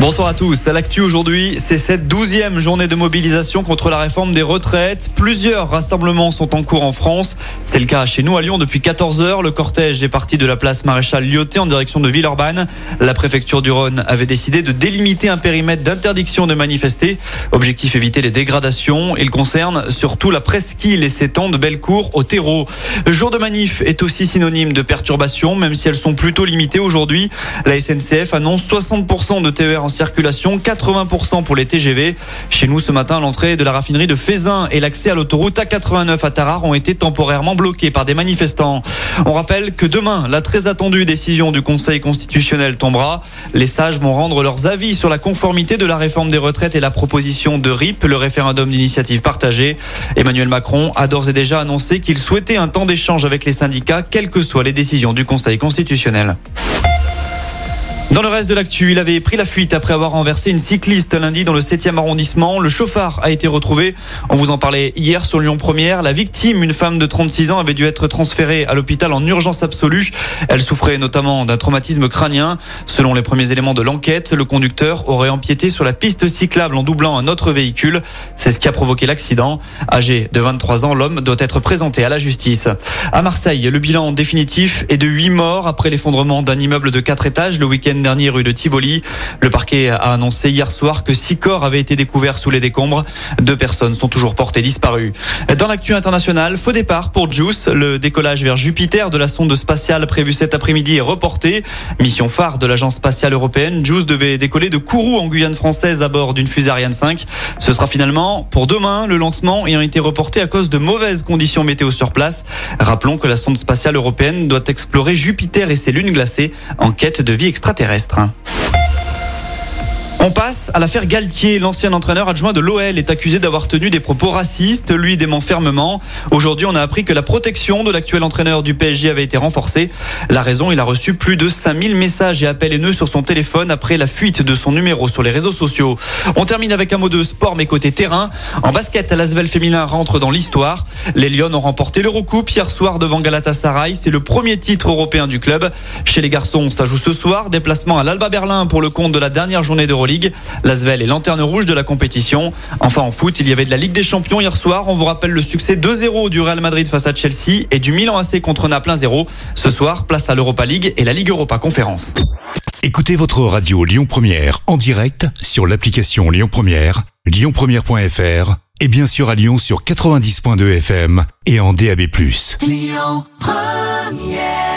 Bonsoir à tous. À l'actu aujourd'hui, c'est cette douzième journée de mobilisation contre la réforme des retraites. Plusieurs rassemblements sont en cours en France. C'est le cas chez nous à Lyon depuis 14 heures. Le cortège est parti de la place Maréchal Lyoté en direction de Villeurbanne. La préfecture du Rhône avait décidé de délimiter un périmètre d'interdiction de manifester. Objectif éviter les dégradations. Il concerne surtout la presqu'île et ses temps de Bellecour au terreau. Le jour de manif est aussi synonyme de perturbation, même si elles sont plutôt limitées aujourd'hui. La SNCF annonce 60% de TER en circulation, 80% pour les TGV. Chez nous ce matin, l'entrée de la raffinerie de Fézin et l'accès à l'autoroute A89 à Tarare ont été temporairement bloqués par des manifestants. On rappelle que demain, la très attendue décision du Conseil constitutionnel tombera. Les sages vont rendre leurs avis sur la conformité de la réforme des retraites et la proposition de RIP, le référendum d'initiative partagée. Emmanuel Macron a d'ores et déjà annoncé qu'il souhaitait un temps d'échange avec les syndicats, quelles que soient les décisions du Conseil constitutionnel. Dans le reste de l'actu, il avait pris la fuite après avoir renversé une cycliste lundi dans le 7e arrondissement. Le chauffard a été retrouvé. On vous en parlait hier sur Lyon Première. La victime, une femme de 36 ans, avait dû être transférée à l'hôpital en urgence absolue. Elle souffrait notamment d'un traumatisme crânien. Selon les premiers éléments de l'enquête, le conducteur aurait empiété sur la piste cyclable en doublant un autre véhicule. C'est ce qui a provoqué l'accident. Âgé de 23 ans, l'homme doit être présenté à la justice. À Marseille, le bilan définitif est de 8 morts après l'effondrement d'un immeuble de 4 étages le week-end dernier rue de Tivoli. Le parquet a annoncé hier soir que six corps avaient été découverts sous les décombres. Deux personnes sont toujours portées disparues. Dans l'actu international, faux départ pour JUICE. Le décollage vers Jupiter de la sonde spatiale prévue cet après-midi est reporté. Mission phare de l'agence spatiale européenne, JUICE devait décoller de Kourou en Guyane française à bord d'une fusée Ariane 5. Ce sera finalement pour demain, le lancement ayant été reporté à cause de mauvaises conditions météo sur place. Rappelons que la sonde spatiale européenne doit explorer Jupiter et ses lunes glacées en quête de vie extraterrestre terrestre. On passe à l'affaire Galtier. L'ancien entraîneur adjoint de l'OL est accusé d'avoir tenu des propos racistes. Lui dément fermement. Aujourd'hui, on a appris que la protection de l'actuel entraîneur du PSG avait été renforcée. La raison, il a reçu plus de 5000 messages et appels haineux sur son téléphone après la fuite de son numéro sur les réseaux sociaux. On termine avec un mot de sport, mais côté terrain. En basket, l'Asvel féminin rentre dans l'histoire. Les Lions ont remporté l'Eurocoupe hier soir devant Galatasaray. C'est le premier titre européen du club. Chez les garçons, ça joue ce soir. Déplacement à l'Alba Berlin pour le compte de la dernière journée d'Euroleague. Ligue. L'Asvel est lanterne rouge de la compétition. Enfin en foot, il y avait de la Ligue des Champions hier soir. On vous rappelle le succès 2-0 du Real Madrid face à Chelsea et du Milan AC contre Naples 1-0. Ce soir, place à l'Europa League et la Ligue Europa Conférence. Écoutez votre radio Lyon Première en direct sur l'application Lyon Première, lyonpremière.fr et bien sûr à Lyon sur 90.2 FM et en DAB+. Lyon Première